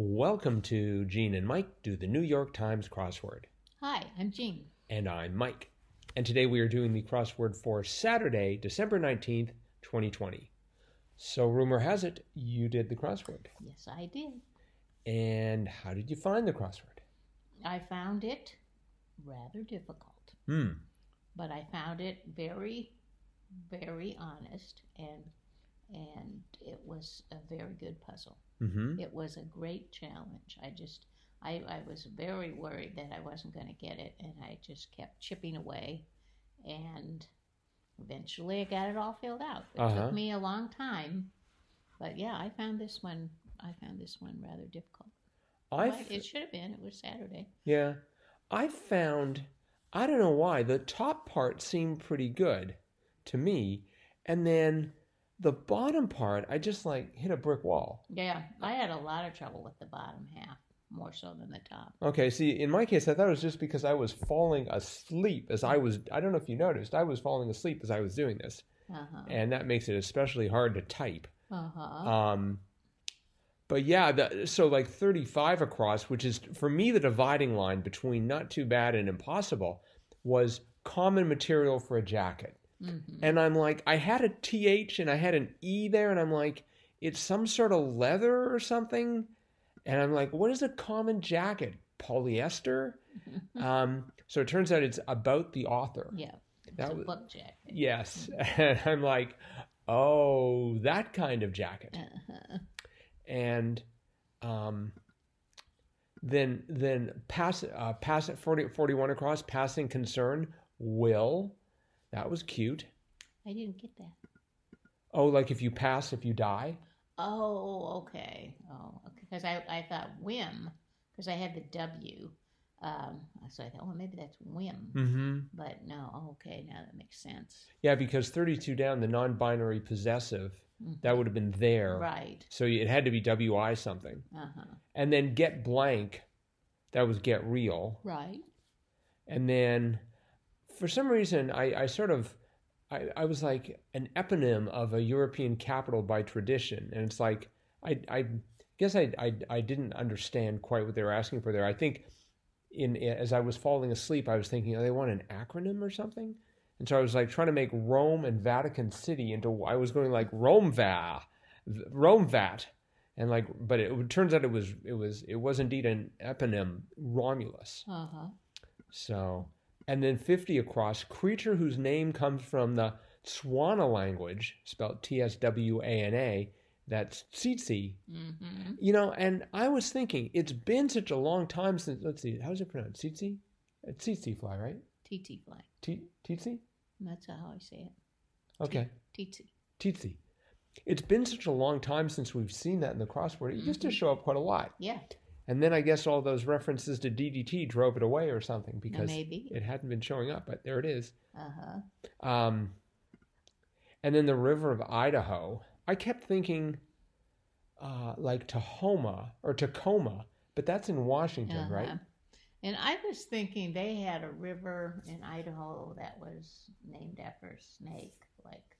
Welcome to Gene and Mike do the New York Times crossword. Hi, I'm Jean. And I'm Mike. And today we are doing the crossword for Saturday, December 19th, 2020. So, rumor has it you did the crossword. Yes, I did. And how did you find the crossword? I found it rather difficult, Hmm. but I found it very, very honest, and and it was a very good puzzle. Mm-hmm. It was a great challenge. I just, I, I was very worried that I wasn't going to get it, and I just kept chipping away, and eventually I got it all filled out. It Uh-huh. took me a long time, but yeah, I found this one. I found this one rather difficult. I it should have been. It was Saturday. yeah. I found I don't know why the top part seemed pretty good to me, and then the bottom part I just like hit a brick wall. Yeah, I had a lot of trouble with the bottom half, more so than the top. Okay, see, in my case, I thought it was just because I was falling asleep as I was. I don't know if you noticed, I was falling asleep as I was doing this, Uh huh. and that makes it especially hard to type. Uh huh. Um, but yeah, the, so like 35 across, which is for me the dividing line between not too bad and impossible, was common material for a jacket. Hmm And I'm like, I had a TH and I had an E there, and I'm like, it's some sort of leather or something. And I'm like, what is a common jacket? Polyester? um, so it turns out it's about the author. Yeah, it's that a was- book jacket. Yes. And I'm like, oh, that kind of jacket. Uh-huh. And um, then then pass uh, pass it 40, 41 across, passing concern, will. That was cute. I didn't get that. Oh, like if you pass, if you die? Oh, okay. Oh, because I, I thought whim, because I had the W. Um, so I thought, well, maybe that's whim. Mm-hmm. But no, okay, now that makes sense. Yeah, because 32 down, the non binary possessive, Mhm. that would have been there. Right. So it had to be WI something. Uh huh. And then get blank, that was get real. Right. And then for some reason, I, I sort of, I, I was like an eponym of a European capital by tradition. And it's like, I, I guess I, I, I didn't understand quite what they were asking for there. I think in as I was falling asleep, I was thinking, oh, they want an acronym or something? And so I was like trying to make Rome and Vatican City into, I was going like Rome Va, Rome Vat. And like, but it, turns out it was, it was, it was indeed an eponym, Romulus. Uh huh. So, and then 50 across, creature whose name comes from the Tswana language, spelled T S W A N A, that's tsetse. Mm-hmm. You know, and I was thinking, it's been such a long time since, let's see, how's it pronounced? Tsetse? It's tsetse fly, right? TT fly. T- tsetse? That's how I say it. Okay, TT. tsetse. It's been such a long time since we've seen that in the crossword. It used to Mhm. show up quite a lot. Yeah. And then I guess all those references to DDT drove it away or something because maybe. it hadn't been showing up, but there it is. Uh huh. Um, and then the river of Idaho. I kept thinking uh, like Tahoma or Tacoma, but that's in Washington, right? Uh-huh. And I was thinking they had a river in Idaho that was named after a snake, like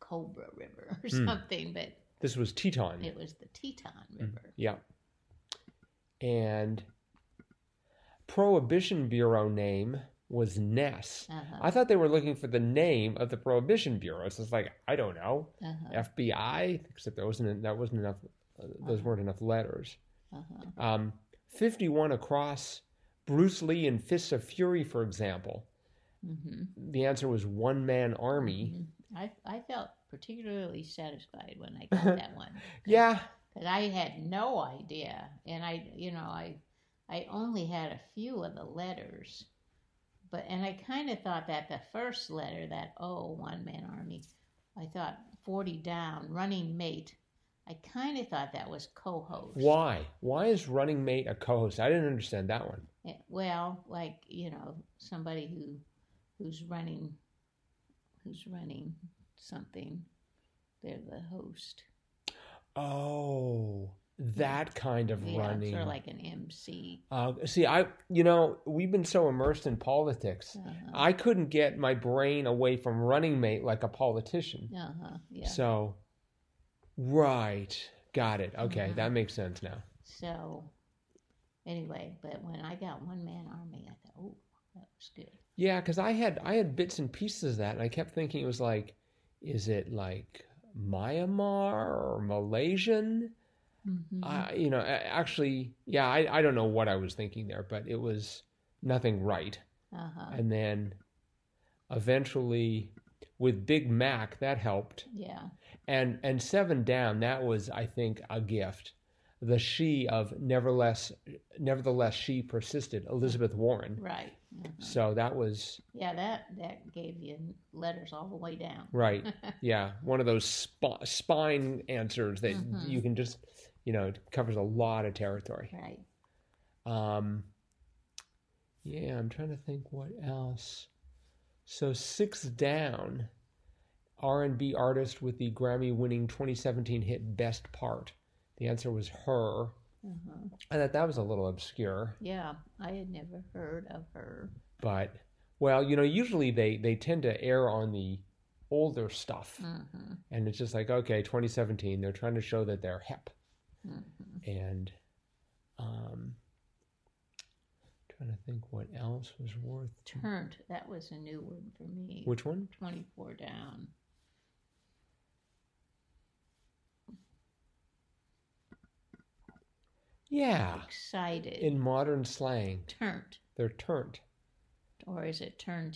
Cobra River or Hmm. something, but This was Teton. it was the Teton Mm, River. Yeah. And Prohibition Bureau name was Ness. Uh-huh. I thought they were looking for the name of the Prohibition Bureau. So it's like I don't know, uh-huh. FBI. Except there wasn't that wasn't enough. Uh, those Uh-huh. weren't enough letters. Uh-huh. Um, 51 across Bruce Lee and Fists of Fury, for example. hmm The answer was one man army. hmm I, I felt particularly satisfied when I got that one. Yeah. I had no idea. And I, you know, I, I only had a few of the letters. But, and I kind of thought that the first letter, that O, one man army, I thought 40 down, running mate, I kind of thought that was co host. Why? Why is running mate a co-host? I didn't understand that one. Eh, well, like, you know, somebody who, who's running, who's running something, they're the host. Oh, that kind of Yeah, running. sort of like an MC. uh, see, I, you know, we've been so immersed in politics. Uh-huh. I couldn't get my brain away from running mate like a politician. Uh-huh. Yeah. So, right, got it. Okay, Mhm. that makes sense now. So, anyway, but when I got One Man Army, I thought, oh, that was good. Yeah, because I had I had bits and pieces of that, and I kept thinking it was like, is it like Myanmar or Malaysian? Mm-hmm. You know, actually, yeah, I, I don't know what I was thinking there, but it was nothing right. uh huh. And then eventually, with Big Mac, that helped, Yeah. and and Seven Down, that was I think a gift. The she of nevertheless, nevertheless, she persisted. Elizabeth Warren. Right. Mhm. So that was Yeah, that that gave you letters all the way down. right. Yeah, one of those sp- spine answers that Mhm. you can just, you know, it covers a lot of territory. Right. Um, yeah, I'm trying to think what else. So six down, R&B artist with the Grammy-winning 2017 hit "Best Part." The answer was her. Uh-huh. I thought that was a little obscure, Yeah, I had never heard of her. but well, you know, usually they they tend to err on the older stuff, Mm-hmm. and it's just like okay, 2017, they're trying to show that they're hip, Mm-hmm. and um, trying to think what else was worth. Turned. That was a new one for me. Which one? 24 down. Yeah. Excited. In modern slang, turned. they're turned. Or is it turn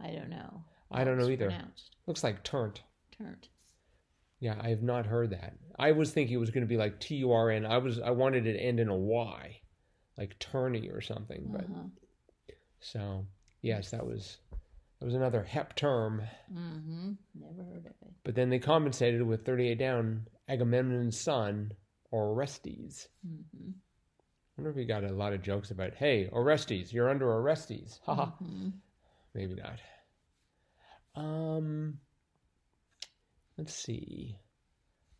I don't know. I don't know either. Pronounced. Looks like turnt. Turned. Yeah, I have not heard that. I was thinking it was going to be like T U R N. I was I wanted it to end in a Y, like tourney or something. But Uh-huh. so yes, that was that was another hep term. Mm-hmm. Never heard of it. But then they compensated with 38 down Agamemnon's son, Orestes. Mm-hmm. I wonder if we got a lot of jokes about, hey, Orestes, you're under Orestes. Haha. hmm Maybe not. Um, let's see.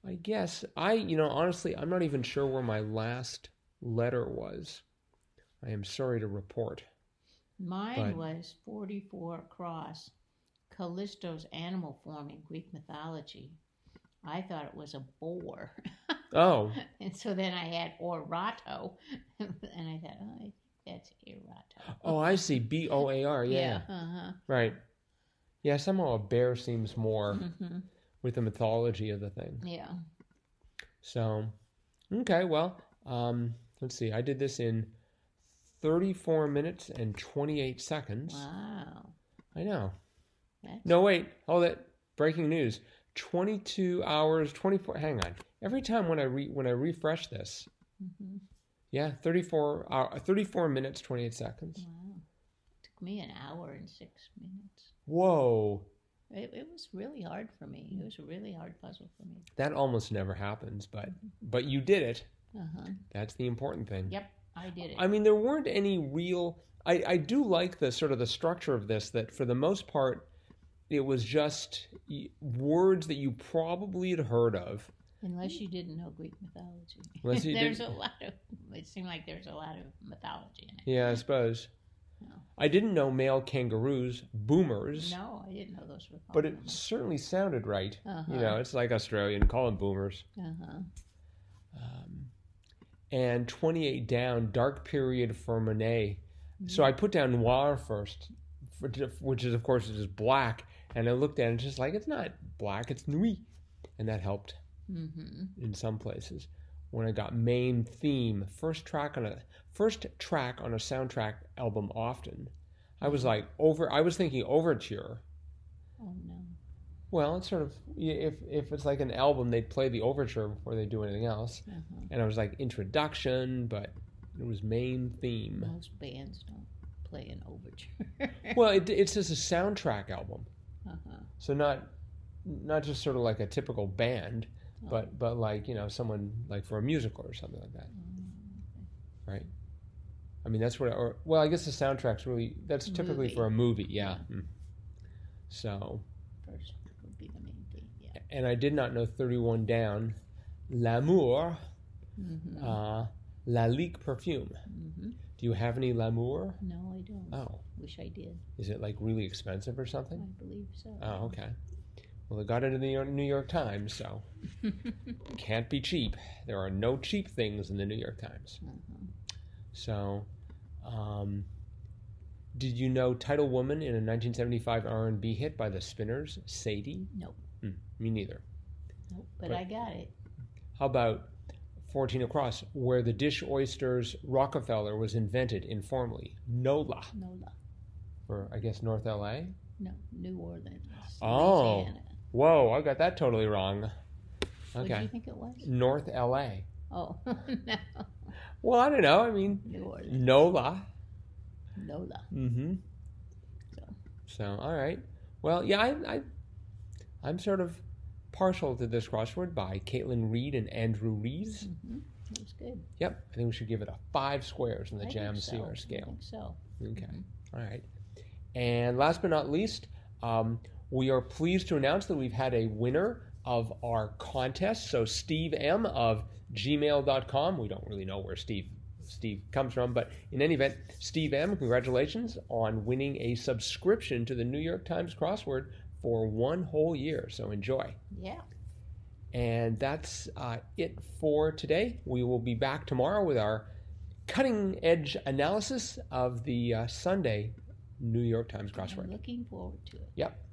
I guess I, you know, honestly, I'm not even sure where my last letter was. I am sorry to report. Mine But- was 44 across. Callisto's animal form in Greek mythology. I thought it was a boar. Oh, and so then I had Orato. and I thought, oh, I think that's Erato. oh, I see. B O A R. Yeah, Uh-huh. right. Yeah, somehow a bear seems more hmm with the mythology of the thing. Yeah. So, okay, well, um, let's see. I did this in 34 minutes and 28 seconds. Wow. I know. That's No, wait. Hold it. Breaking news. 22 hours, 24. Hang on. Every time when I re, when I refresh this, hmm yeah, 34 hour, 34 minutes, 28 seconds. Wow. Took me an hour and six minutes. Whoa. It, it was really hard for me. It was a really hard puzzle for me. That almost never happens, but but you did it. Uh-huh. That's the important thing. Yep, I did it. I mean, there weren't any real. I, I do like the sort of the structure of this. That for the most part, it was just words that you probably had heard of. Unless you didn't know Greek mythology. Unless you there's didn't- a lot of. It seemed like there's a lot of mythology in it. Yeah, I suppose. No. I didn't know male kangaroos, boomers, No, I didn't know those were. but it certainly sounded right. Uh-huh. You know, it's like Australian, call them boomers. Uh huh. Um, and 28 down, dark period for Monet. So I put down noir first, which is, of course, is just black. And I looked at it, and just like, it's not black, it's nuit. And that helped Mm-hmm. in some places. When I got main theme, first track on a first track on a soundtrack album often, I was like over. I was thinking overture. Oh no. Well, it's sort of if if it's like an album, they'd play the overture before they do anything else. Uh-huh. And I was like introduction, but it was main theme. Most bands don't play an overture. Well, it, it's just a soundtrack album, uh-huh. so not not just sort of like a typical band, but but like you know someone like for a musical or something like that, right? I mean that's what. Or well, I guess the soundtrack's really that's typically Movie. for a movie, yeah. Mm. So, First would be the main thing. Yeah. and I did not know thirty one down, l'amour, Mm-hmm. uh, Lalique perfume. Mm-hmm. Do you have any l'amour? No, I don't. Oh, Wish I did. is it like really expensive or something I believe so. Oh, okay. Well, it got into the New York Times, so can't be cheap. There are no cheap things in the New York Times. Mhm. So, um, did you know "Title Woman" in a 1975 R&B hit by the Spinners, Sadie? Nope. Hmm, me neither. Nope, but But- I got it. How about 14 across, where the dish oysters Rockefeller was invented informally? NOLA, NOLA. for I guess North LA. No, New Orleans. Oh. Louisiana. Whoa, I got that totally wrong. Okay. What do you think it was? North LA. Oh, no. Well, I don't know. I mean. NOLA. NOLA. Mm-hmm. So. So, all right. Well, yeah, I, I, I'm sort of partial to this crossword by Caitlin Reed and Andrew Rees. hmm It was good. Yep, I think we should give it a five squares in the I Jam so. CR I scale. think so. Okay, Mhm. all right. And last but not least, um, we are pleased to announce that we've had a winner of our contest. So Steve M of gmail.com. We don't really know where Steve Steve comes from, but in any event, Steve M, congratulations on winning a subscription to the New York Times crossword for one whole year. So enjoy. Yeah. And that's uh, it for today. We will be back tomorrow with our cutting edge analysis of the uh, Sunday New York Times I'm crossword. looking forward to it. Yep.